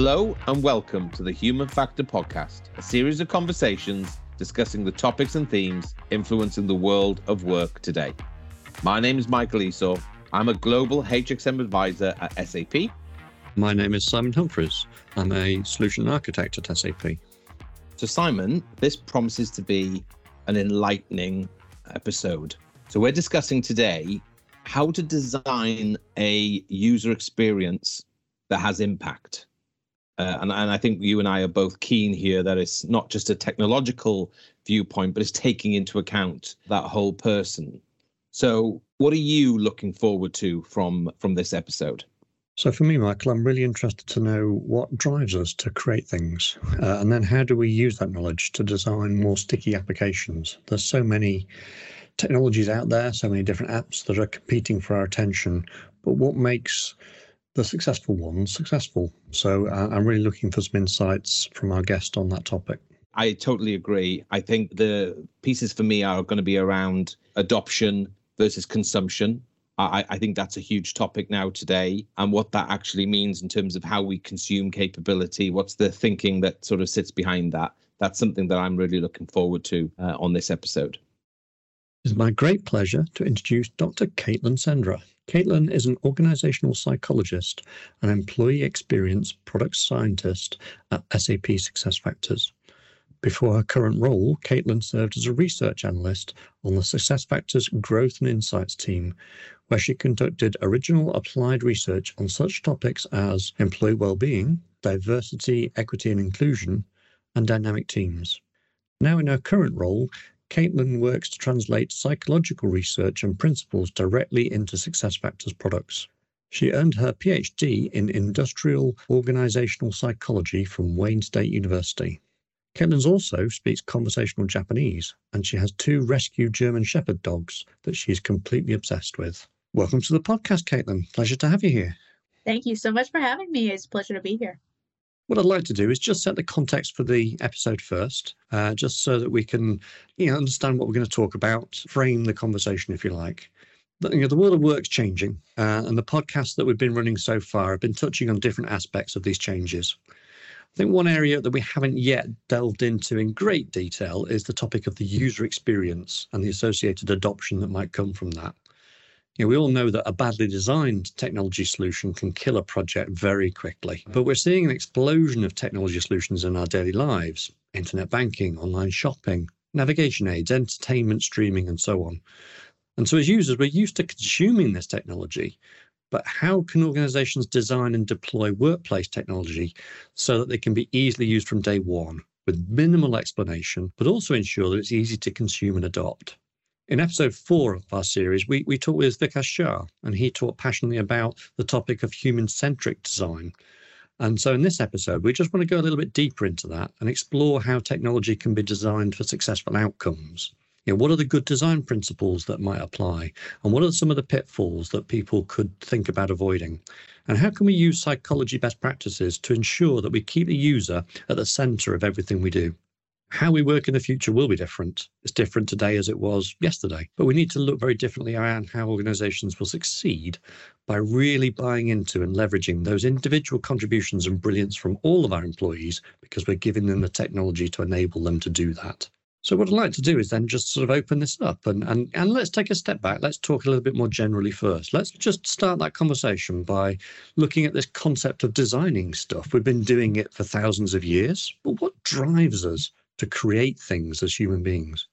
Hello and welcome to the Human Factor Podcast, a series of conversations discussing the topics and themes influencing the world of work today. My name is Michael Esau. I'm a global HXM advisor at SAP. My name is Simon Humphries. I'm a solution architect at SAP. So, Simon, this promises to be an enlightening episode. So, we're discussing today how to design a user experience that has impact. Uh, and, and I think you and I are both keen here that it's not just a technological viewpoint, but it's taking into account that whole person. So, what are you looking forward to from from this episode? So, for me, Michael, I'm really interested to know what drives us to create things, uh, and then how do we use that knowledge to design more sticky applications? There's so many technologies out there, so many different apps that are competing for our attention, but what makes the successful ones successful. So uh, I'm really looking for some insights from our guest on that topic. I totally agree. I think the pieces for me are going to be around adoption versus consumption. I, I, think that's a huge topic now today, and what that actually means in terms of how we consume capability. What's the thinking that sort of sits behind that? That's something that I'm really looking forward to uh, on this episode. It is my great pleasure to introduce Dr. Caitlynn Sendra. Caitlynn is an organizational psychologist and employee experience product scientist at SAP SuccessFactors. Before her current role, Caitlynn served as a research analyst on the SuccessFactors Growth and Insights team, where she conducted original applied research on such topics as employee well-being, diversity, equity and inclusion, and dynamic teams. Now in her current role, Caitlynn works to translate psychological research and principles directly into SuccessFactors products. She earned her PhD in Industrial Organizational Psychology from Wayne State University. Caitlynn also speaks conversational Japanese, and she has two rescue German Shepherd dogs that she's completely obsessed with. Welcome to the podcast, Caitlynn. Pleasure to have you here. Thank you so much for having me. It's a pleasure to be here. What I'd like to do is just set the context for the episode first, uh, just so that we can, you know, understand what we're going to talk about, frame the conversation, if you like. The, you know, the world of work's changing, uh, and the podcasts that we've been running so far have been touching on different aspects of these changes. I think one area that we haven't yet delved into in great detail is the topic of the user experience and the associated adoption that might come from that. You know, we all know that a badly designed technology solution can kill a project very quickly. But we're seeing an explosion of technology solutions in our daily lives internet banking, online shopping, navigation aids, entertainment, streaming, and so on. And so, as users, we're used to consuming this technology. But how can organizations design and deploy workplace technology so that they can be easily used from day one with minimal explanation, but also ensure that it's easy to consume and adopt? In episode four of our series, we, we talked with Vikas Shah, and he talked passionately about the topic of human centric design. And so in this episode, we just want to go a little bit deeper into that and explore how technology can be designed for successful outcomes. You know, what are the good design principles that might apply? And what are some of the pitfalls that people could think about avoiding? And how can we use psychology best practices to ensure that we keep the user at the center of everything we do? How we work in the future will be different. It's different today as it was yesterday. But we need to look very differently around how organizations will succeed by really buying into and leveraging those individual contributions and brilliance from all of our employees because we're giving them the technology to enable them to do that. So what I'd like to do is then just sort of open this up and, and, and let's take a step back. Let's talk a little bit more generally first. Let's just start that conversation by looking at this concept of designing stuff. We've been doing it for thousands of years, but what drives us to create things as human beings?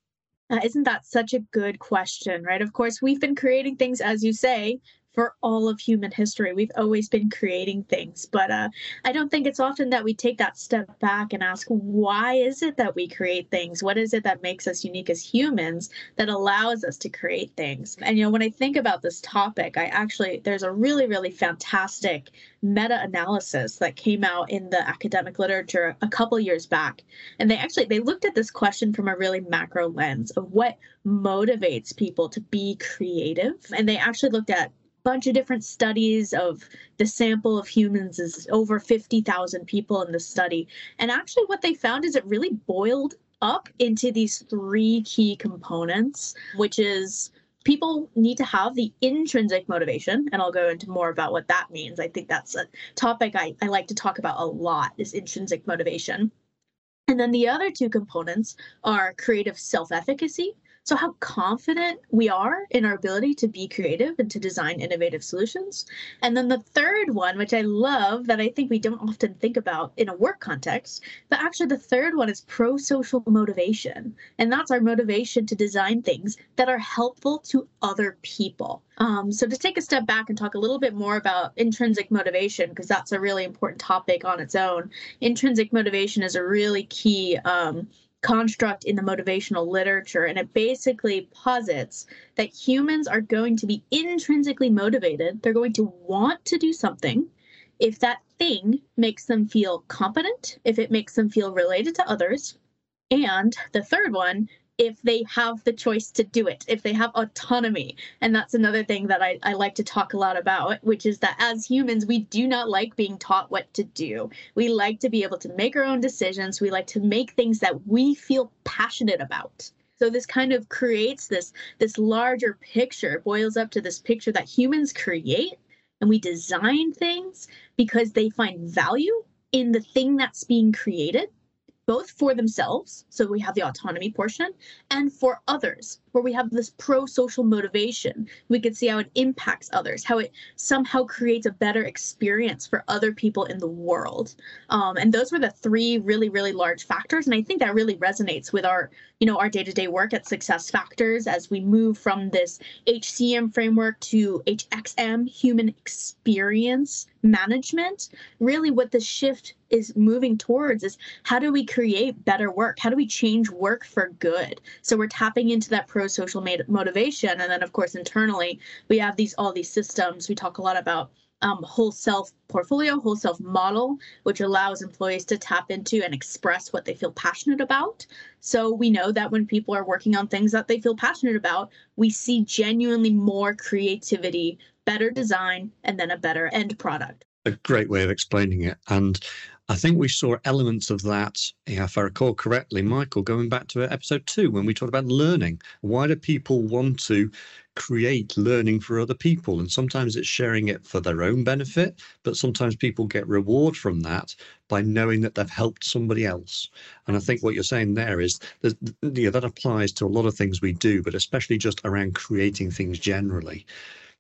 Uh, isn't that such a good question, right? Of course, we've been creating things, as you say, for all of human history. We've always been creating things, but uh, I don't think it's often that we take that step back and ask, why is it that we create things? What is it that makes us unique as humans that allows us to create things? And, you know, when I think about this topic, I actually, there's a really, really fantastic meta analysis that came out in the academic literature a couple years back. And they actually, they looked at this question from a really macro lens of what motivates people to be creative. And they actually looked at bunch of different studies of the sample of humans is over 50,000 people in the study. And actually what they found is it really boiled up into these three key components, which is people need to have the intrinsic motivation and i'll go into more about what that means i think that's a topic i, I like to talk about a lot is intrinsic motivation and then the other two components are creative self-efficacy so, how confident we are in our ability to be creative and to design innovative solutions. And then the third one, which I love that I think we don't often think about in a work context, but actually the third one is pro social motivation. And that's our motivation to design things that are helpful to other people. Um, so, to take a step back and talk a little bit more about intrinsic motivation, because that's a really important topic on its own, intrinsic motivation is a really key. Um, construct in the motivational literature, and it basically posits that humans are going to be intrinsically motivated. They're going to want to do something if that thing makes them feel competent, if it makes them feel related to others. And the third one if they have the choice to do it, if they have autonomy. And that's another thing that I, I like to talk a lot about, which is that as humans, we do not like being taught what to do. We like to be able to make our own decisions. We like to make things that we feel passionate about. So this kind of creates this this larger picture, boils up to this picture that humans create and we design things because they find value in the thing that's being created both for themselves, so we have the autonomy portion, and for others, where we have this pro social motivation. We can see how it impacts others, how it somehow creates a better experience for other people in the world. Um, and those were the three really, really large factors. And I think that really resonates with our, you know, our day to day work at SuccessFactors as we move from this HCM framework to HXM, human experience management. Really, what the shift is moving towards is how do we create better work? How do we change work for good? So we're tapping into that pro social motivation. And then, of course, internally, we have these all these systems. We talk a lot about um, whole self portfolio, whole self model, which allows employees to tap into and express what they feel passionate about. So we know that when people are working on things that they feel passionate about, we see genuinely more creativity, better design, and then a better end product. A great way of explaining it. And I think we saw elements of that, if I recall correctly, Michael, going back to episode two when we talked about learning. Why do people want to create learning for other people? And sometimes it's sharing it for their own benefit, but sometimes people get reward from that by knowing that they've helped somebody else. And I think what you're saying there is that, yeah, that applies to a lot of things we do, but especially just around creating things generally.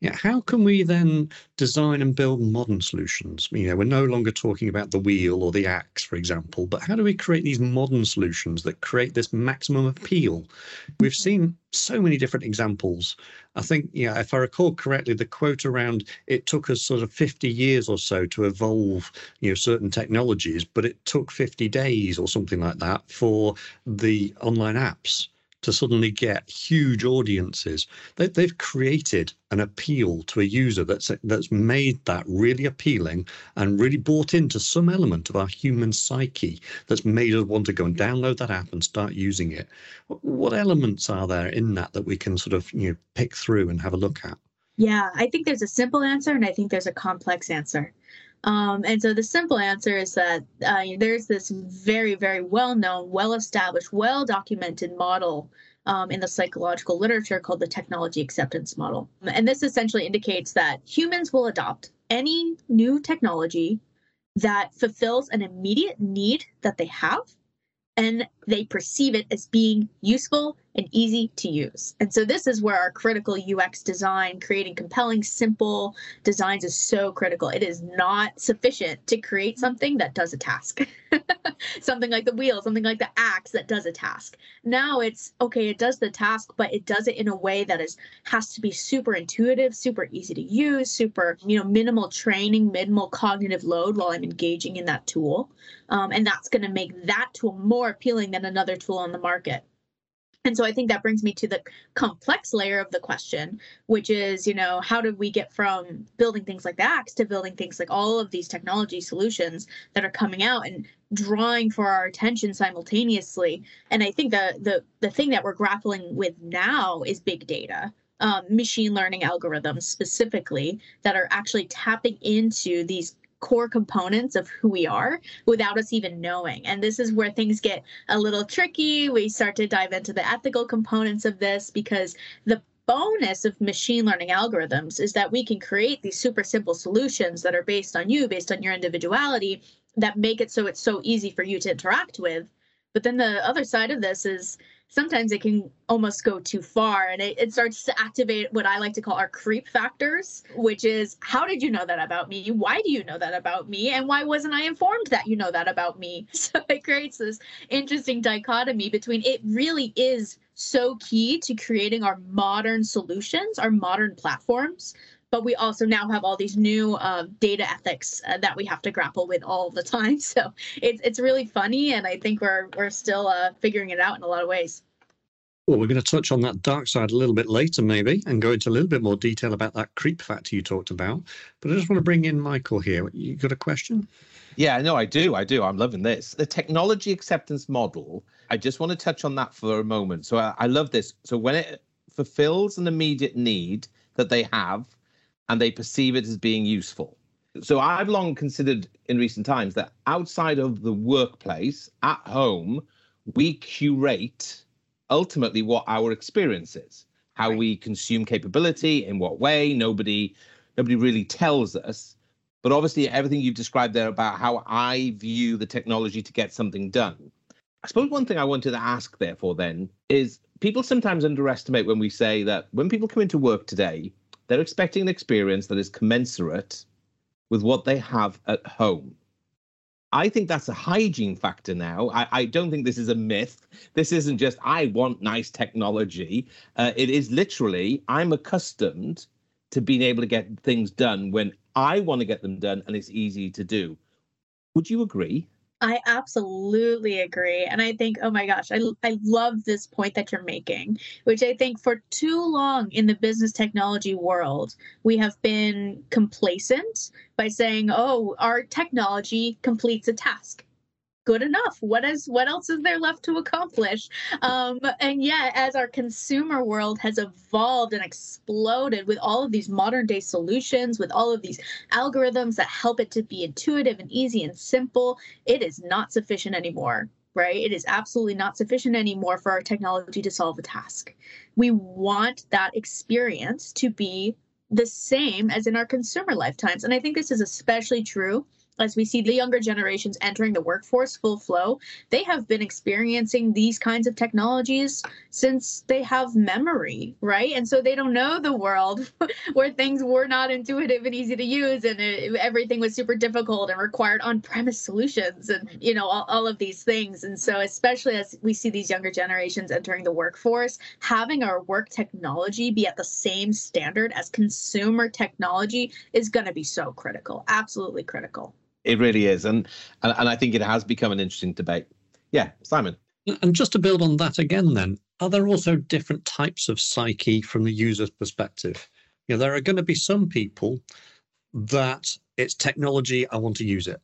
Yeah, how can we then design and build modern solutions? You know, we're no longer talking about the wheel or the axe, for example, but how do we create these modern solutions that create this maximum appeal? We've seen so many different examples. I think, yeah, if I recall correctly, the quote around it took us sort of 50 years or so to evolve, you know, certain technologies, but it took 50 days or something like that for the online apps to suddenly get huge audiences. They, they've created an appeal to a user that's that's made that really appealing and really bought into some element of our human psyche that's made us want to go and download that app and start using it. What elements are there in that that we can sort of you know pick through and have a look at? Yeah, I think there's a simple answer and I think there's a complex answer. Um, and so the simple answer is that uh, there's this very, very well known, well established, well documented model um, in the psychological literature called the technology acceptance model. And this essentially indicates that humans will adopt any new technology that fulfills an immediate need that they have and they perceive it as being useful and easy to use. And so this is where our critical UX design, creating compelling, simple designs is so critical. It is not sufficient to create something that does a task. something like the wheel, something like the axe that does a task. Now it's okay, it does the task, but it does it in a way that is has to be super intuitive, super easy to use, super, you know, minimal training, minimal cognitive load while I'm engaging in that tool. Um, and that's going to make that tool more appealing than another tool on the market. And so I think that brings me to the complex layer of the question, which is, you know, how do we get from building things like the Axe to building things like all of these technology solutions that are coming out and drawing for our attention simultaneously? And I think the the the thing that we're grappling with now is big data. Um, machine learning algorithms specifically that are actually tapping into these core components of who we are without us even knowing. And this is where things get a little tricky. We start to dive into the ethical components of this because the bonus of machine learning algorithms is that we can create these super simple solutions that are based on you, based on your individuality, that make it so it's so easy for you to interact with. But then the other side of this is sometimes it can almost go too far and it, it, starts to activate what I like to call our creep factors, which is how did you know that about me? Why do you know that about me? And why wasn't I informed that you know that about me? So it creates this interesting dichotomy between it really is so key to creating our modern solutions, our modern platforms but we also now have all these new uh, data ethics uh, that we have to grapple with all the time. So it's it's really funny, and I think we're we're still uh, figuring it out in a lot of ways. Well, we're going to touch on that dark side a little bit later, maybe, and go into a little bit more detail about that creep factor you talked about. But I just want to bring in Michael here. You got a question? Yeah, no, I do. I do. I'm loving this. The technology acceptance model, I just want to touch on that for a moment. So I, I love this. So when it fulfills an immediate need that they have, and they perceive it as being useful. So I've long considered in recent times that outside of the workplace, at home, we curate ultimately what our experience is, how right. we consume capability, in what way. Nobody, nobody really tells us. But obviously, everything you've described there about how I view the technology to get something done. I suppose one thing I wanted to ask, therefore, then, is people sometimes underestimate when we say that when people come into work today, they're expecting an experience that is commensurate with what they have at home. I think that's a hygiene factor now. I, I, don't think this is a myth. This isn't just, I want nice technology. Uh, it is literally, I'm accustomed to being able to get things done when I want to get them done and it's easy to do. Would you agree? I absolutely agree. And I think, oh my gosh, I, I love this point that you're making, which I think for too long in the business technology world, we have been complacent by saying, oh, our technology completes a task good enough. What is what else is there left to accomplish? Um, and yet as our consumer world has evolved and exploded with all of these modern day solutions with all of these algorithms that help it to be intuitive and easy and simple it is not sufficient anymore right? It is absolutely not sufficient anymore for our technology to solve a task. We want that experience to be the same as in our consumer lifetimes. And i think this is especially true as we see the younger generations entering the workforce full flow, they have been experiencing these kinds of technologies since they have memory, right? And so they don't know the world where things were not intuitive and easy to use and it, everything was super difficult and required on-premise solutions and you know all, all of these things. And so especially as we see these younger generations entering the workforce, having our work technology be at the same standard as consumer technology is going to be so critical, absolutely critical. It really is, and, and and I think it has become an interesting debate. Yeah, Simon. And just to build on that again, then, are there also different types of psyche from the user's perspective? You know, there are going to be some people that it's technology, I want to use it.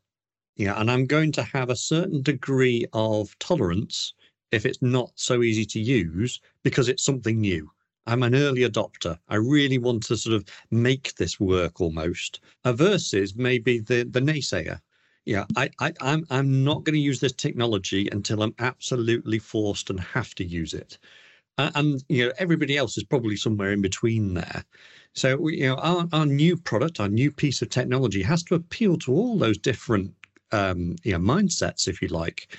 Yeah, and I'm going to have a certain degree of tolerance if it's not so easy to use because it's something new. I'm an early adopter. I really want to sort of make this work almost. A versus maybe the the naysayer. Yeah, I, I I'm I'm not going to use this technology until I'm absolutely forced and have to use it. Uh, and you know everybody else is probably somewhere in between there. So you know our, our new product, our new piece of technology has to appeal to all those different um, you know mindsets, if you like.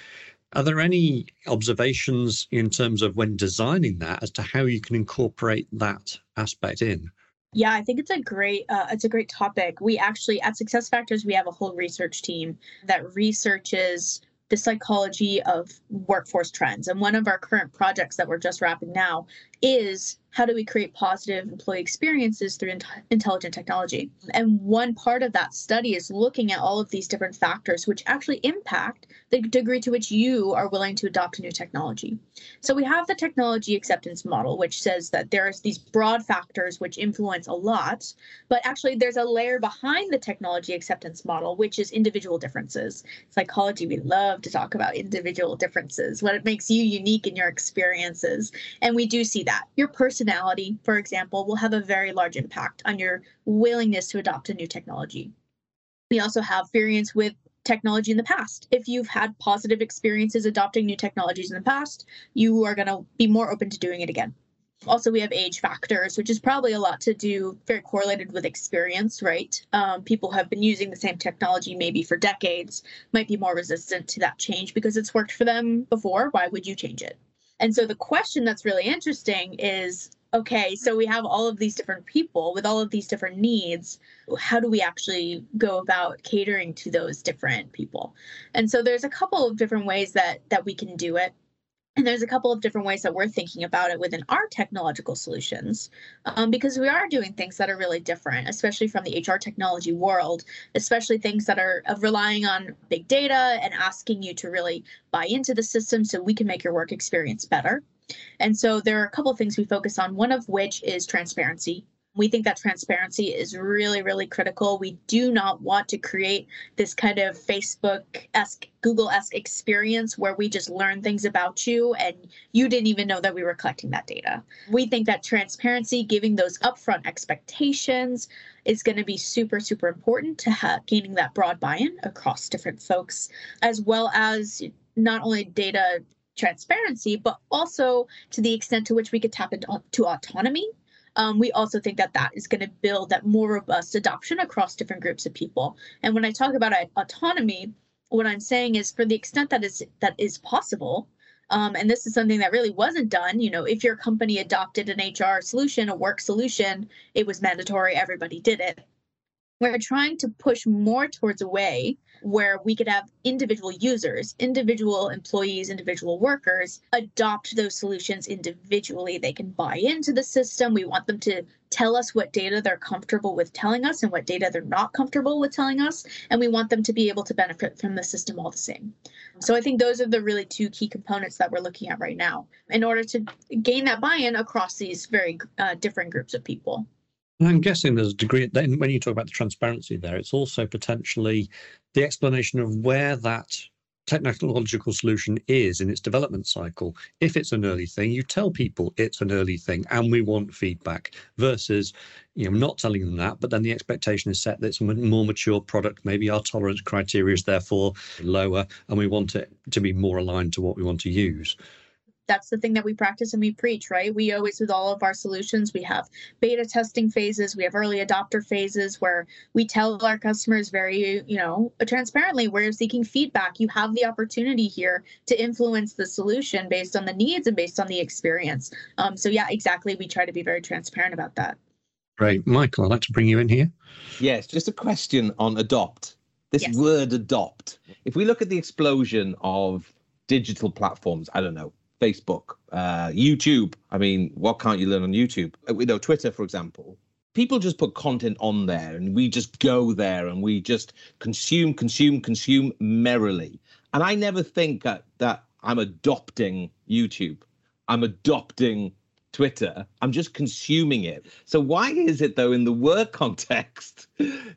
Are there any observations in terms of when designing that as to how you can incorporate that aspect in? Yeah, I think it's a great uh, it's a great topic. We actually at SuccessFactors we have a whole research team that researches the psychology of workforce trends. And one of our current projects that we're just wrapping now is how do we create positive employee experiences through intelligent technology? And one part of that study is looking at all of these different factors which actually impact the degree to which you are willing to adopt a new technology. So we have the technology acceptance model, which says that there's these broad factors which influence a lot, but actually there's a layer behind the technology acceptance model, which is individual differences. Psychology, we love to talk about individual differences, what it makes you unique in your experiences. And we do see that. Your personality, for example, will have a very large impact on your willingness to adopt a new technology. We also have experience with technology in the past. If you've had positive experiences adopting new technologies in the past, you are going to be more open to doing it again. Also, we have age factors, which is probably a lot to do, very correlated with experience, right? Um, people have been using the same technology maybe for decades, might be more resistant to that change because it's worked for them before. Why would you change it? And so the question that's really interesting is okay, so we have all of these different people with all of these different needs. How do we actually go about catering to those different people? And so there's a couple of different ways that that we can do it. And there's a couple of different ways that we're thinking about it within our technological solutions, um, because we are doing things that are really different, especially from the HR technology world, especially things that are relying on big data and asking you to really buy into the system so we can make your work experience better. And so there are a couple of things we focus on, one of which is transparency. We think that transparency is really, really critical. We do not want to create this kind of Facebook esque, Google esque experience where we just learn things about you and you didn't even know that we were collecting that data. We think that transparency, giving those upfront expectations, is going to be super, super important to ha- gaining that broad buy in across different folks, as well as not only data transparency, but also to the extent to which we could tap into autonomy um, we also think that that is going to build that more robust adoption across different groups of people. And when I talk about autonomy, what I'm saying is for the extent that is that is possible, um, and this is something that really wasn't done. You know, if your company adopted an HR solution, a work solution, it was mandatory. Everybody did it. We're trying to push more towards a way where we could have individual users, individual employees, individual workers adopt those solutions individually. They can buy into the system. We want them to tell us what data they're comfortable with telling us and what data they're not comfortable with telling us. And we want them to be able to benefit from the system all the same. So I think those are the really two key components that we're looking at right now in order to gain that buy in across these very uh, different groups of people. I'm guessing there's a degree, then when you talk about the transparency there, it's also potentially the explanation of where that technological solution is in its development cycle. If it's an early thing, you tell people it's an early thing and we want feedback versus you know not telling them that, but then the expectation is set that it's a more mature product. Maybe our tolerance criteria is therefore lower and we want it to be more aligned to what we want to use that's the thing that we practice and we preach, right? We always, with all of our solutions, we have beta testing phases, we have early adopter phases where we tell our customers very, you know, transparently, we're seeking feedback. You have the opportunity here to influence the solution based on the needs and based on the experience. Um, so, yeah, exactly. We try to be very transparent about that. Great. Michael, I'd like to bring you in here. Yes, just a question on adopt. This yes. word adopt. If we look at the explosion of digital platforms, I don't know, Facebook, uh, YouTube. I mean, what can't you learn on YouTube? Uh, you know, Twitter, for example. People just put content on there and we just go there and we just consume, consume, consume merrily. And I never think that, that I'm adopting YouTube. I'm adopting Twitter. I'm just consuming it. So why is it though in the work context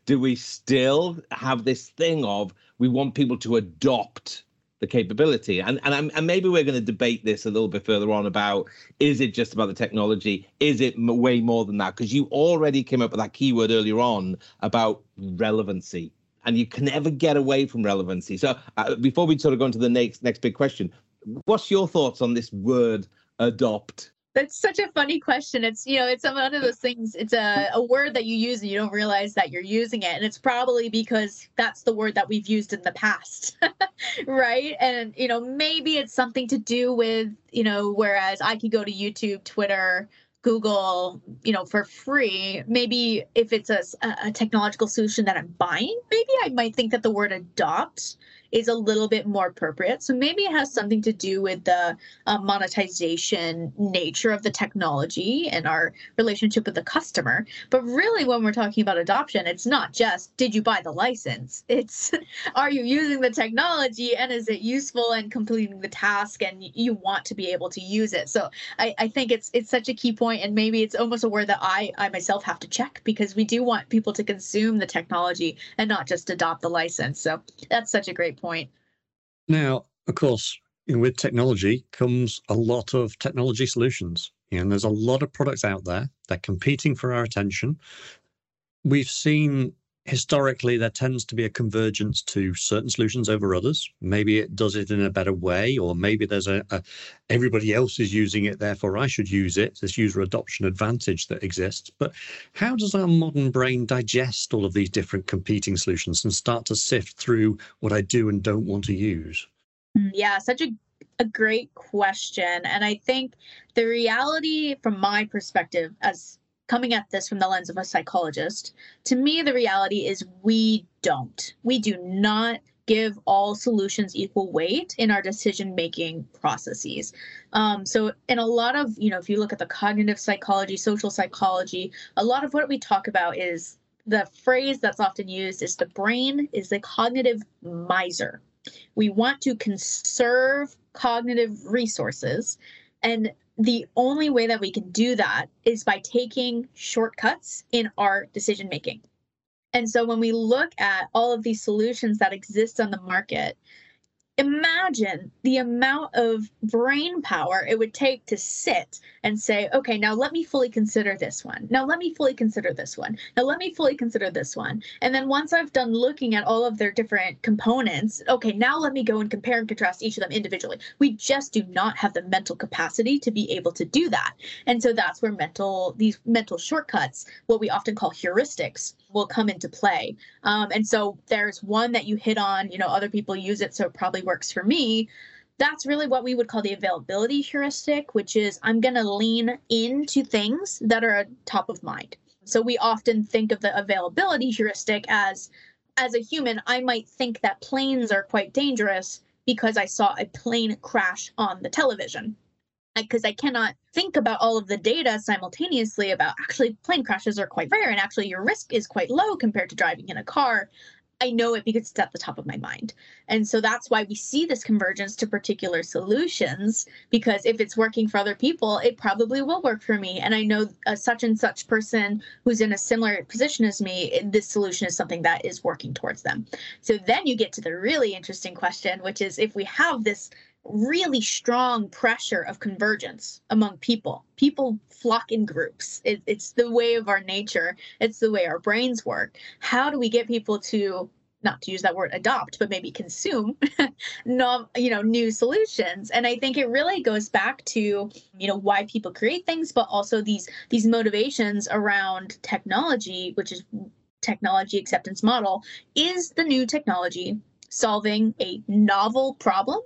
do we still have this thing of we want people to adopt the capability. And and, and maybe we're going to debate this a little bit further on about is it just about the technology? Is it way more than that? Because you already came up with that keyword earlier on about relevancy. And you can never get away from relevancy. So uh, before we sort of go into the next next big question, what's your thoughts on this word adopt? That's such a funny question. It's you know, it's one of those things. It's a, a word that you use and you don't realize that you're using it, and it's probably because that's the word that we've used in the past, right? And you know, maybe it's something to do with you know, whereas I could go to YouTube, Twitter, Google, you know, for free. Maybe if it's a, a technological solution that I'm buying, maybe I might think that the word adopt is a little bit more appropriate. So maybe it has something to do with the uh, monetization nature of the technology and our relationship with the customer. But really, when we're talking about adoption, it's not just did you buy the license? It's are you using the technology and is it useful and completing the task and you want to be able to use it. So I, I think it's it's such a key point and maybe it's almost a word that I, I myself have to check because we do want people to consume the technology and not just adopt the license. So that's such a great point. Now, of course, you know, with technology comes a lot of technology solutions. and there's a lot of products out there. They're competing for our attention. We've seen historically there tends to be a convergence to certain solutions over others. Maybe it does it in a better way or maybe there's a, a, everybody else is using it therefore i should use it. This user adoption advantage that exists. But how does our modern brain digest all of these different competing solutions and start to sift through what i do and don't want to use? Mm, yeah such a a great question. And i think the reality from my perspective as coming at this from the lens of a psychologist, to me, the reality is we don't. We do not give all solutions equal weight in our decision making processes. Um, so, in a lot of, you know, if you look at the cognitive psychology, social psychology, a lot of what we talk about is the phrase that's often used is the brain is the cognitive miser. We want to conserve cognitive resources. And the only way that we can do that is by taking shortcuts in our decision making. And so when we look at all of these solutions that exist on the market, imagine the amount of brain power it would take to sit and say, okay, now let me fully consider this one. Now let me fully consider this one. Now let me fully consider this one. And then once I've done looking at all of their different components, okay, now let me go and compare and contrast each of them individually. We just do not have the mental capacity to be able to do that. And so that's where mental, these mental shortcuts, what we often call heuristics, will come into play. Um, and so there's one that you hit on, you know, other people use it, so it probably works for me. That's really what we would call the availability heuristic, which is I'm going to lean into things that are top of mind. So we often think of the availability heuristic as as a human, I might think that planes are quite dangerous because I saw a plane crash on the television because I cannot think about all of the data simultaneously about actually plane crashes are quite rare and actually your risk is quite low compared to driving in a car. I know it because it's at the top of my mind. And so that's why we see this convergence to particular solutions because if it's working for other people, it probably will work for me. And I know a such and such person who's in a similar position as me, this solution is something that is working towards them. So then you get to the really interesting question, which is if we have this really strong pressure of convergence among people. People flock in groups. It, it's the way of our nature. It's the way our brains work. How do we get people to not to use that word adopt, but maybe consume no, you know, new solutions. And I think it really goes back to, you know, why people create things, but also these these motivations around technology, which is technology acceptance model, is the new technology solving a novel problem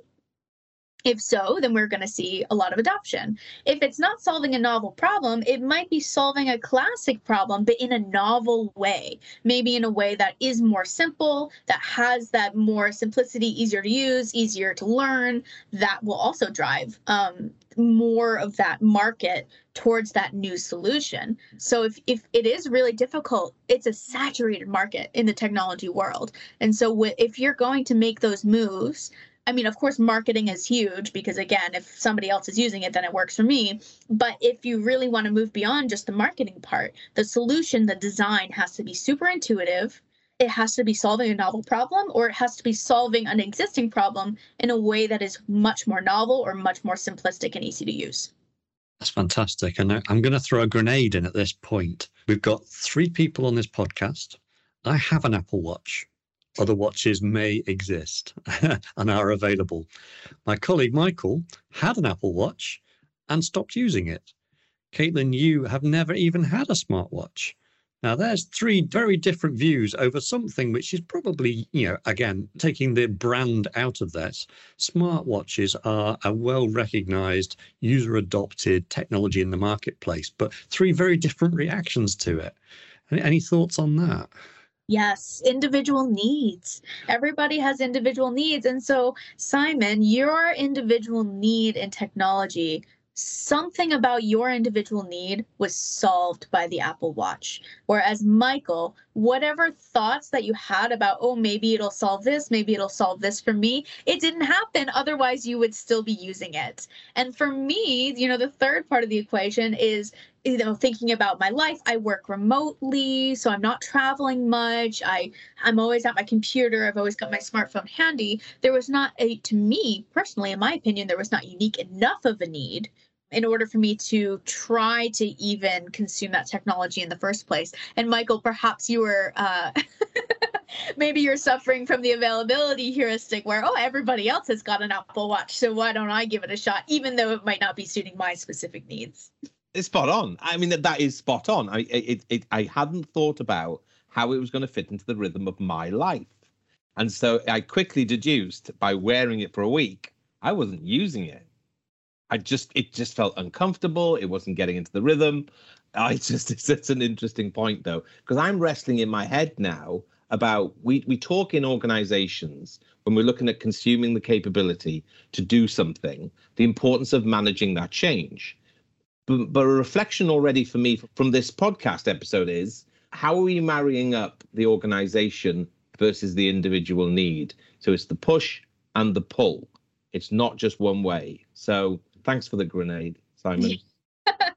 if so, then we're going to see a lot of adoption. If it's not solving a novel problem, it might be solving a classic problem, but in a novel way. Maybe in a way that is more simple, that has that more simplicity, easier to use, easier to learn. That will also drive um, more of that market towards that new solution. So if, if it is really difficult, it's a saturated market in the technology world. And so if you're going to make those moves I mean, of course, marketing is huge because, again, if somebody else is using it, then it works for me. But if you really want to move beyond just the marketing part, the solution, the design has to be super intuitive. It has to be solving a novel problem, or it has to be solving an existing problem in a way that is much more novel or much more simplistic and easy to use. That's fantastic. And I'm going to throw a grenade in at this point. We've got three people on this podcast. I have an Apple Watch other watches may exist and are available. My colleague Michael had an Apple Watch and stopped using it. Caitlynn, you have never even had a smartwatch. Now, there's three very different views over something which is probably, you know, again, taking the brand out of this. Smartwatches are a well recognized, user adopted technology in the marketplace, but three very different reactions to it. Any thoughts on that? Yes, individual needs. Everybody has individual needs. And so, Simon, your individual need in technology something about your individual need was solved by the Apple Watch. Whereas Michael, whatever thoughts that you had about, oh, maybe it'll solve this, maybe it'll solve this for me, it didn't happen. Otherwise, you would still be using it. And for me, you know, the third part of the equation is you know thinking about my life. I work remotely so i'm not traveling much. I i'm always at my computer. I've always got my smartphone handy. There was not a to me personally in my opinion there was not unique enough of a need in order for me to try to even consume that technology in the first place. And Michael, perhaps you were uh, maybe you're suffering from the availability heuristic where oh everybody else has got an apple watch so why don't i give it a shot even though it might not be suiting my specific needs it's spot on. I mean that, that is spot on. I it, it i hadn't thought about how it was going to fit into the rhythm of my life. And so i quickly deduced by wearing it for a week i wasn't using it. I just it just felt uncomfortable. It wasn't getting into the rhythm. I just it's, it's an interesting point though because I'm wrestling in my head now about we we talk in organizations when we're looking at consuming the capability to do something the importance of managing that change but, but a reflection already for me from this podcast episode is how are we marrying up the organization versus the individual need so it's the push and the pull it's not just one way so thanks for the grenade simon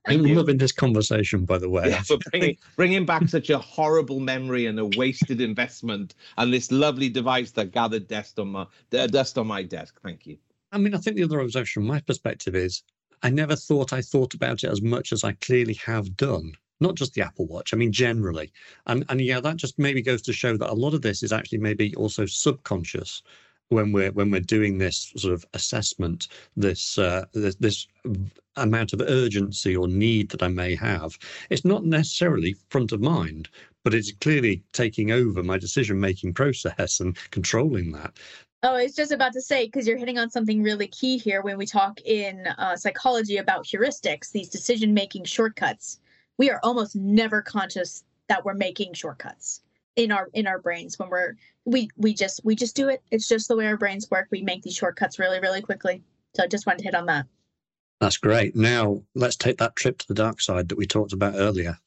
I'm loving this conversation, by the way. Yeah, for bringing, bringing back such a horrible memory and a wasted investment and this lovely device that gathered dust on my dust on my desk. Thank you. I mean, I think the other observation from my perspective is I never thought I thought about it as much as I clearly have done. Not just the Apple Watch, I mean generally. And and yeah, that just maybe goes to show that a lot of this is actually maybe also subconscious when we're when we're doing this sort of assessment, this uh, this, this amount of urgency or need that I may have, it's not necessarily front of mind, but it's clearly taking over my decision making process and controlling that. Oh, I was just about to say, because you're hitting on something really key here when we talk in uh, psychology about heuristics, these decision making shortcuts. We are almost never conscious that we're making shortcuts in our in our brains when we're we we just we just do it. It's just the way our brains work. We make these shortcuts really really quickly. So i just wanted to hit on that that's great now let's take that trip to the dark side that we talked about earlier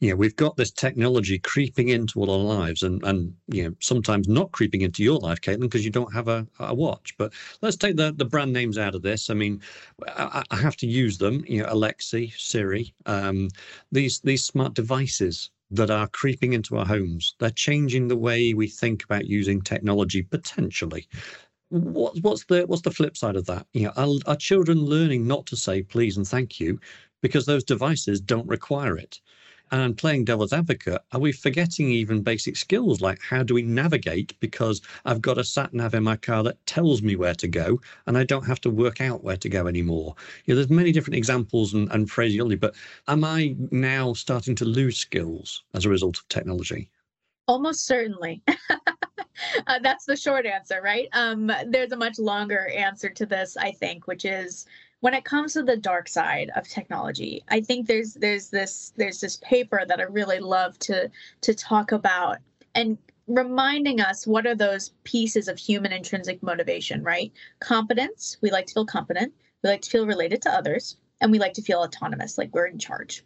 you know we've got this technology creeping into all our lives and and you know sometimes not creeping into your life caitlynn because you don't have a, a watch but let's take the the brand names out of this i mean i, I have to use them you know alexa siri um, these these smart devices that are creeping into our homes. They're changing the way we think about using technology potentially. What, what's the what's the flip side of that? You know, are, are children learning not to say please and thank you because those devices don't require it? and playing devil's advocate, are we forgetting even basic skills like how do we navigate? Because I've got a sat nav in my car that tells me where to go, and I don't have to work out where to go anymore. You know, there's many different examples and, and phraseology, but am I now starting to lose skills as a result of technology? Almost certainly. uh, that's the short answer, right? Um, there's a much longer answer to this, I think, which is when it comes to the dark side of technology i think there's there's this there's this paper that i really love to to talk about and reminding us what are those pieces of human intrinsic motivation right? Competence we like to feel competent. We like to feel related to others and we like to feel autonomous like we're in charge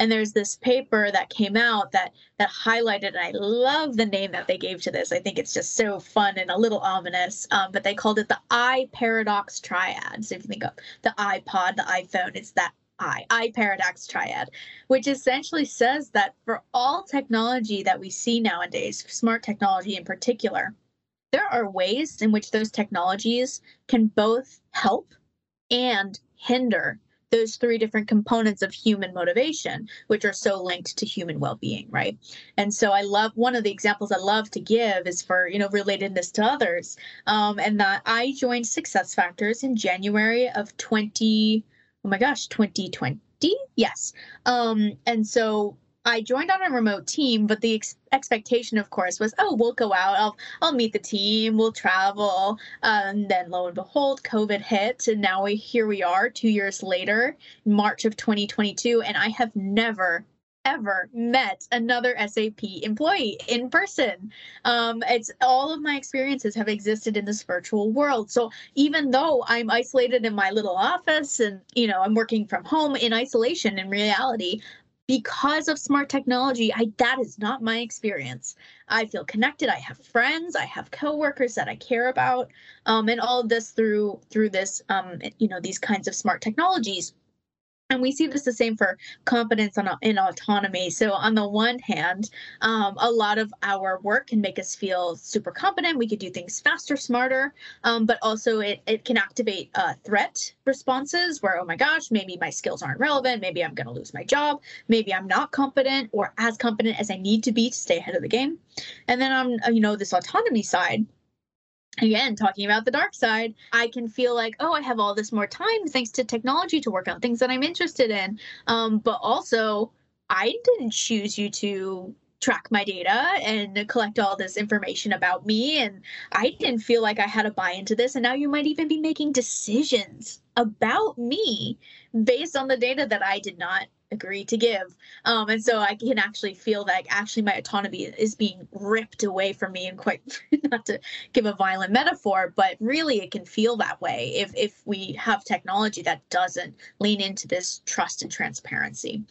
and there's this paper that came out that that highlighted and i love the name that they gave to this. I think it's just so fun and a little ominous um, but they called it the i paradox triad. So if you think of the ipod the iphone it's that I, I paradox triad, which essentially says that for all technology that we see nowadays, smart technology in particular, there are ways in which those technologies can both help and hinder those three different components of human motivation, which are so linked to human well-being, right? And so I love one of the examples I love to give is for you know relatedness to others, um, and that I joined SuccessFactors in January of twenty, oh my gosh, twenty twenty. Yes. Um, and so I joined on a remote team, but the ex- expectation, of course, was, oh, we'll go out, I'll I'll meet the team, we'll travel, and then lo and behold, COVID hit, and now we here we are, two years later, March of 2022, and I have never ever met another SAP employee in person. Um, it's all of my experiences have existed in this virtual world. So even though I'm isolated in my little office and you know I'm working from home in isolation in reality, because of smart technology i that is not my experience. I feel connected. I have friends. I have coworkers that i care about um, and all of this through through this um, you know these kinds of smart technologies and we see this the same for competence on, in autonomy. So, on the one hand, um, a lot of our work can make us feel super competent. We could do things faster, smarter, um, but also it, it can activate uh, threat responses where, oh my gosh, maybe my skills aren't relevant. Maybe I'm going to lose my job. Maybe I'm not competent or as competent as I need to be to stay ahead of the game. And then on, uh, you know, this autonomy side, again talking about the dark side i can feel like oh i have all this more time thanks to technology to work on things that i'm interested in. Um, but also i didn't choose you to track my data and collect all this information about me and i didn't feel like i had to buy into this and now you might even be making decisions about me based on the data that i did not agree to give. Um, and so I can actually feel that actually my autonomy is being ripped away from me and quite not to give a violent metaphor, but really it can feel that way if if we have technology that doesn't lean into this trust and transparency.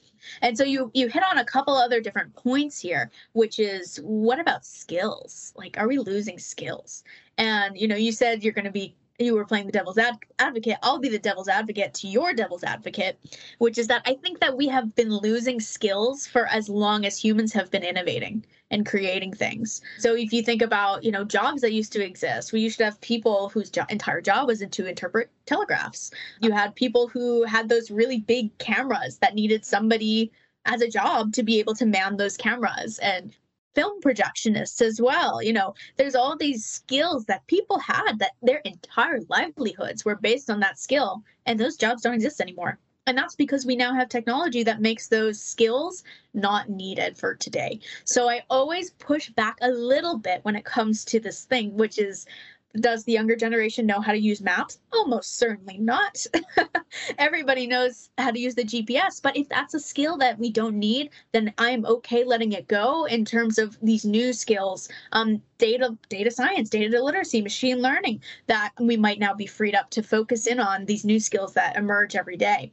And so you you hit on a couple other different points here, which is what about skills? Like are we losing skills? And you know, you said you're going to be you were playing the devil's ad- advocate i'll be the devil's advocate to your devil's advocate which is that i think that we have been losing skills for as long as humans have been innovating and creating things. So if you think about you know jobs that used to exist we used to have people whose jo- entire job was to interpret telegraphs. You had people who had those really big cameras that needed somebody as a job to be able to man those cameras. And film projectionists as well. You know, there's all these skills that people had that their entire livelihoods were based on that skill, and those jobs don't exist anymore. And that's because we now have technology that makes those skills not needed for today. So I always push back a little bit when it comes to this thing, which is does the younger generation know how to use maps? Almost certainly not. Everybody knows how to use the GPS, but if that's a skill that we don't need, then I'm okay letting it go in terms of these new skills, um, data data science, data literacy, machine learning, that we might now be freed up to focus in on these new skills that emerge every day.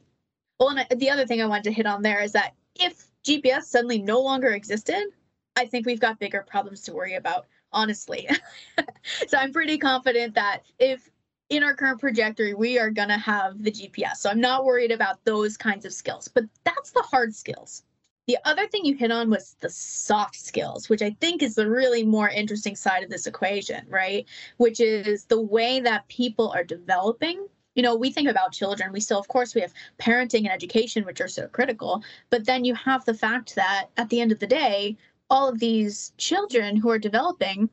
Well, and the other thing I wanted to hit on there is that if GPS suddenly no longer existed, I think we've got bigger problems to worry about honestly. so I'm pretty confident that if in our current trajectory, we are going to have the GPS. So I'm not worried about those kinds of skills, but that's the hard skills. The other thing you hit on was the soft skills, which I think is the really more interesting side of this equation, right? Which is the way that people are developing. You know, we think about children, we still, of course, we have parenting and education, which are so critical. But then you have the fact that at the end of the day, all of these children who are developing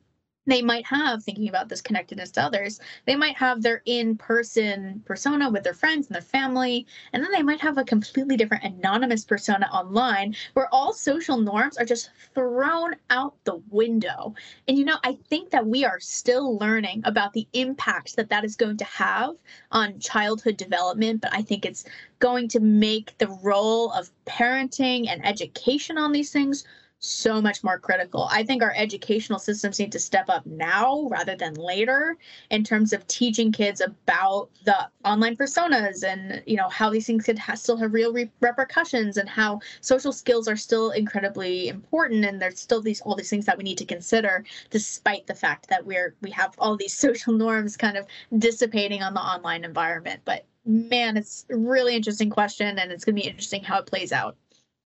they might have thinking about this connectedness to others they might have their in-person persona with their friends and their family and then they might have a completely different anonymous persona online where all social norms are just thrown out the window. And you know i think that we are still learning about the impact that that is going to have on childhood development but i think it's going to make the role of parenting and education on these things so much more critical. I think our educational systems need to step up now rather than later in terms of teaching kids about the online personas and you know how these things could ha- still have real re- repercussions and how social skills are still incredibly important and there's still these all these things that we need to consider despite the fact that we're we have all these social norms kind of dissipating on the online environment. But man, it's a really interesting question and it's going to be interesting how it plays out.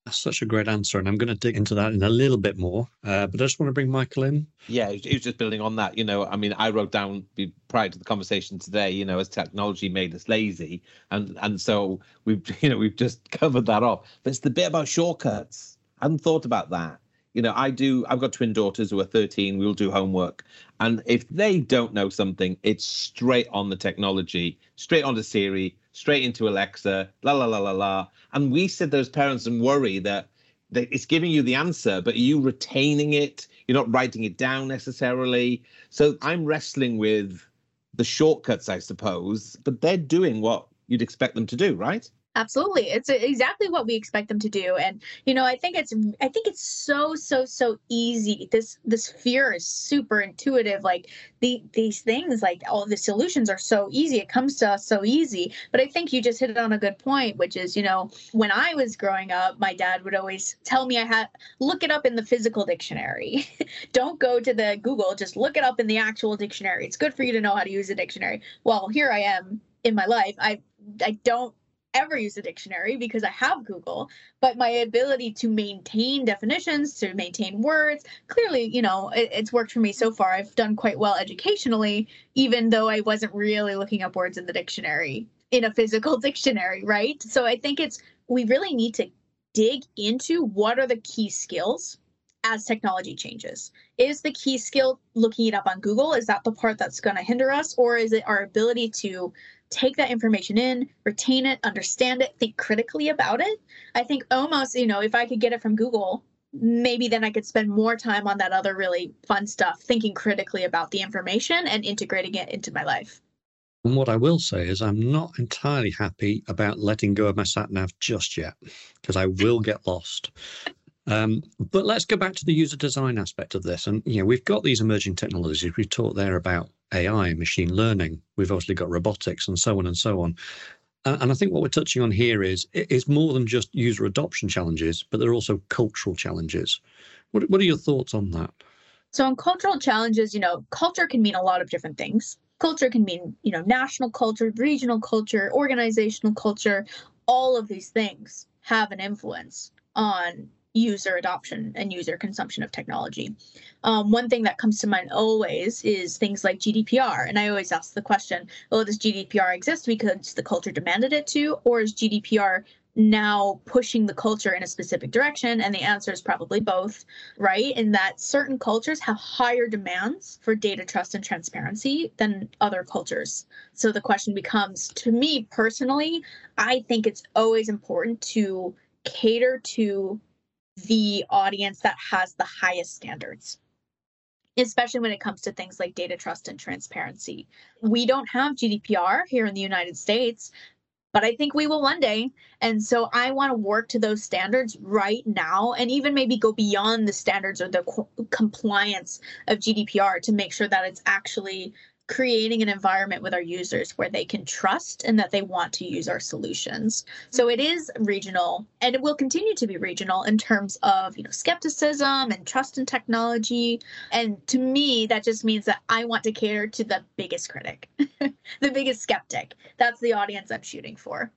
That's such a great answer, and I'm going to dig into that in a little bit more. Uh, but I just want to bring Michael in. Yeah, it was just building on that. You know, I mean, I wrote down prior to the conversation today. You know, as technology made us lazy, and and so we've you know we've just covered that off. But it's the bit about shortcuts. I hadn't thought about that. You know, I do. I've got twin daughters who are 13. We'll do homework, and if they don't know something, it's straight on the technology, straight onto Siri, straight into Alexa, la la la la la. And we sit those parents and worry that, that it's giving you the answer, but are you retaining it? You're not writing it down necessarily. So I'm wrestling with the shortcuts, I suppose, but they're doing what you'd expect them to do, right? Absolutely. It's exactly what we expect them to do. And you know, I think it's I think it's so so so easy. This this fear is super intuitive. Like the these things like all the solutions are so easy. It comes to us so easy. But I think you just hit it on a good point, which is, you know, when I was growing up, my dad would always tell me I had look it up in the physical dictionary. Don't go to the Google, just look it up in the actual dictionary. It's good for you to know how to use a dictionary. Well, here I am in my life. I I don't ever use a dictionary because I have Google, but my ability to maintain definitions, to maintain words, clearly, you know, it, it's worked for me so far. I've done quite well educationally, even though I wasn't really looking up words in the dictionary in a physical dictionary, right? So I think it's, we really need to dig into what are the key skills as technology changes. Is the key skill looking it up on Google? Is that the part that's going to hinder us? Or is it our ability to take that information in, retain it, understand it, think critically about it? I think almost, you know, if I could get it from Google, maybe then I could spend more time on that other really fun stuff, thinking critically about the information and integrating it into my life. And what I will say is, I'm not entirely happy about letting go of my sat nav just yet, because I will get lost. Um, but let's go back to the user design aspect of this. And you know, we've got these emerging technologies. We've talked there about AI, machine learning. We've obviously got robotics and so on and so on. And I think what we're touching on here is is more than just user adoption challenges, but there are also cultural challenges. What, what are your thoughts on that? So, on cultural challenges, you know, culture can mean a lot of different things. Culture can mean, you know, national culture, regional culture, organizational culture. All of these things have an influence on user adoption and user consumption of technology. Um, one thing that comes to mind always is things like GDPR. And I always ask the question well, does GDPR exist because the culture demanded it to, or is GDPR now pushing the culture in a specific direction? And the answer is probably both, right? In that certain cultures have higher demands for data trust and transparency than other cultures. So the question becomes to me personally, I think it's always important to cater to the audience that has the highest standards especially when it comes to things like data trust and transparency. We don't have GDPR here in the United States, but I think we will one day. And so I want to work to those standards right now and even maybe go beyond the standards or the compliance of GDPR to make sure that it's actually creating an environment with our users where they can trust and that they want to use our solutions. So it is regional and it will continue to be regional in terms of, you know, skepticism and trust in technology. And to me, that just means that I want to cater to the biggest critic, the biggest skeptic. That's the audience I'm shooting for.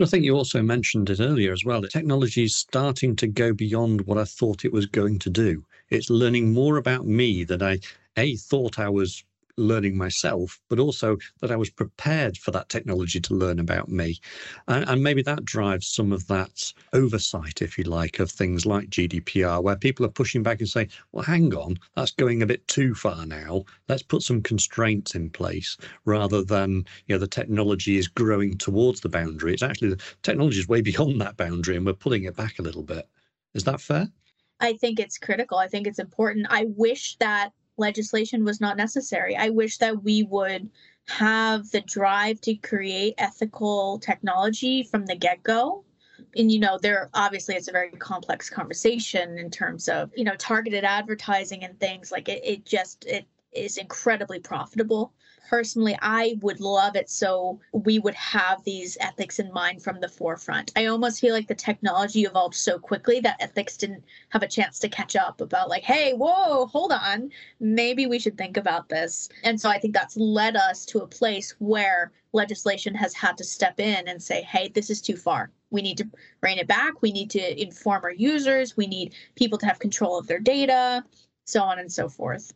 I think you also mentioned it earlier as well. That technology is starting to go beyond what I thought it was going to do. It's learning more about me than I a thought I was learning myself, but also that I was prepared for that technology to learn about me. And, and, maybe that drives some of that oversight, if you like, of things like GDPR, where people are pushing back and saying, well, hang on, that's going a bit too far now. Let's put some constraints in place rather than, you know, the technology is growing towards the boundary. It's actually the technology is way beyond that boundary and we're pulling it back a little bit. Is that fair? I think it's critical. I think it's important. I wish that legislation was not necessary. I wish that we would have the drive to create ethical technology from the get go. And, you know, there obviously it's a very complex conversation in terms of, you know, targeted advertising and things like it, it just, it is incredibly profitable personally, I would love it so we would have these ethics in mind from the forefront. I almost feel like the technology evolved so quickly that ethics didn't have a chance to catch up about, like, hey, whoa, hold on, maybe we should think about this. And so I think that's led us to a place where legislation has had to step in and say, hey, this is too far. We need to rein it back. We need to inform our users. We need people to have control of their data, so on and so forth.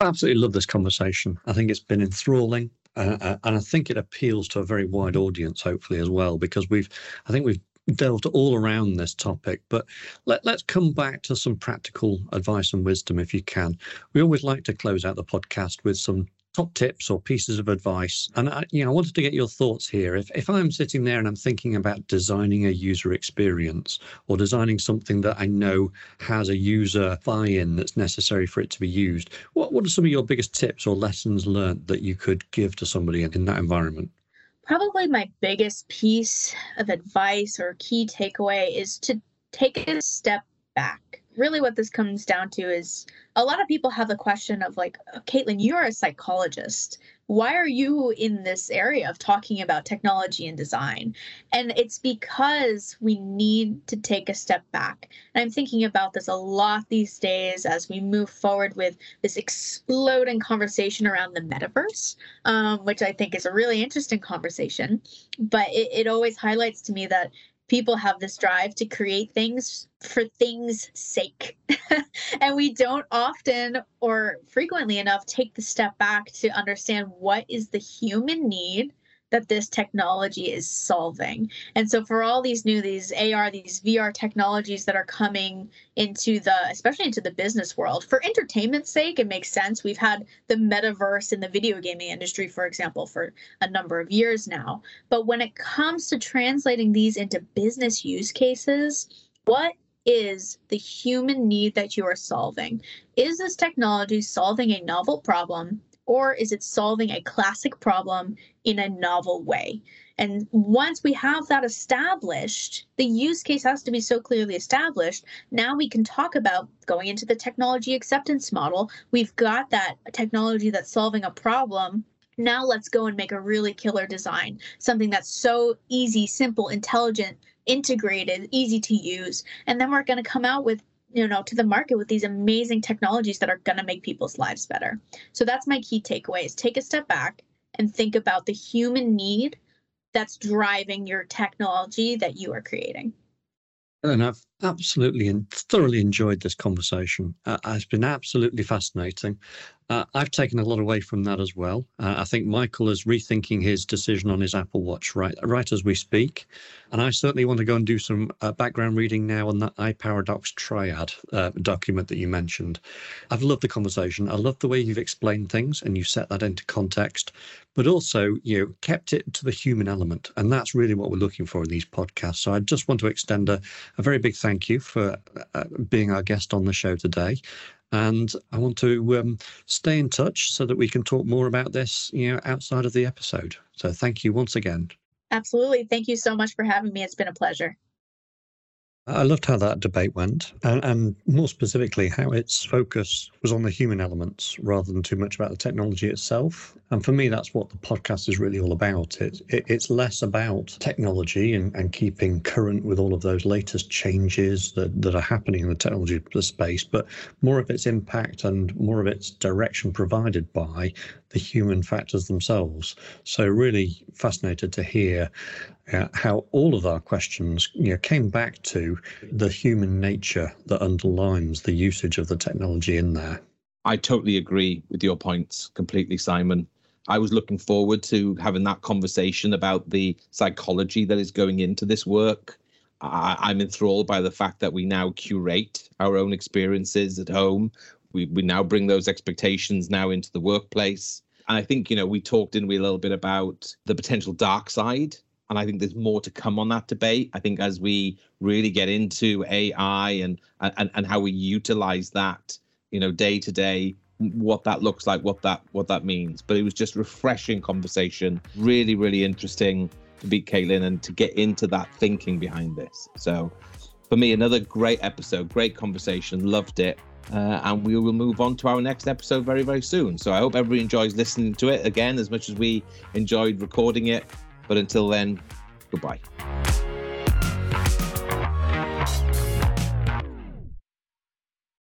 Absolutely love this conversation. I think it's been enthralling. Uh, uh, and I think it appeals to a very wide audience, hopefully, as well, because we've, I think we've delved all around this topic. But let, let's come back to some practical advice and wisdom, if you can. We always like to close out the podcast with some top tips or pieces of advice. And I, you know, I wanted to get your thoughts here. If if I'm sitting there and I'm thinking about designing a user experience or designing something that I know has a user buy-in that's necessary for it to be used, what what are some of your biggest tips or lessons learned that you could give to somebody in, in that environment? Probably my biggest piece of advice or key takeaway is to take a step back really what this comes down to is a lot of people have the question of like, Caitlynn, you're a psychologist why are you in this area of talking about technology and design? And it's because we need to take a step back. And I'm thinking about this a lot these days as we move forward with this exploding conversation around the metaverse, um, which I think is a really interesting conversation. But it, it always highlights to me that people have this drive to create things for things sake. And we don't often or frequently enough take the step back to understand what is the human need that this technology is solving. And so for all these new these AR these VR technologies that are coming into the especially into the business world for entertainment's sake it makes sense. We've had the metaverse in the video gaming industry for example for a number of years now. But when it comes to translating these into business use cases, what is the human need that you are solving? Is this technology solving a novel problem or is it solving a classic problem in a novel way? And once we have that established, the use case has to be so clearly established. Now we can talk about going into the technology acceptance model. We've got that technology that's solving a problem. Now let's go and make a really killer design, something that's so easy, simple, intelligent, integrated, easy to use. And then we're going to come out with you know to the market with these amazing technologies that are going to make people's lives better so that's my key takeaway is take a step back and think about the human need that's driving your technology that you are creating and I've absolutely and thoroughly enjoyed this conversation. Uh, it's been absolutely fascinating. Uh, I've taken a lot away from that as well. Uh, I think Michael is rethinking his decision on his Apple Watch right right as we speak, and I certainly want to go and do some uh, background reading now on that iParadox triad uh, document that you mentioned. I've loved the conversation. I love the way you've explained things and you set that into context, but also you know kept it to the human element, and that's really what we're looking for in these podcasts. So I just want to extend a, a very big thank you for uh, being our guest on the show today. And I want to um, stay in touch so that we can talk more about this, you know, outside of the episode. So thank you once again. Absolutely. Thank you so much for having me. It's been a pleasure. I loved how that debate went, and, and, more specifically, how its focus was on the human elements rather than too much about the technology itself. And for me, that's what the podcast is really all about. It, it, it's less about technology and, and keeping current with all of those latest changes that, that are happening in the technology space, but more of its impact and more of its direction provided by the human factors themselves. So, really fascinated to hear uh, how all of our questions you know, came back to the human nature that underlines the usage of the technology in there. I totally agree with your points completely, Simon. I was looking forward to having that conversation about the psychology that is going into this work. I, am enthralled by the fact that we now curate our own experiences at home. We, we now bring those expectations now into the workplace. And I think, you know, we talked, didn't we, a little bit about the potential dark side. And I think there's more to come on that debate. I think as we really get into AI and and, and how we utilize that, you know, day to day, what that looks like, what that what that means. But it was just refreshing conversation, really, really interesting to beat Caitlynn and to get into that thinking behind this. So for me, another great episode, great conversation, loved it. Uh, and we will move on to our next episode very, very soon. So I hope everybody enjoys listening to it again as much as we enjoyed recording it. But until then, goodbye.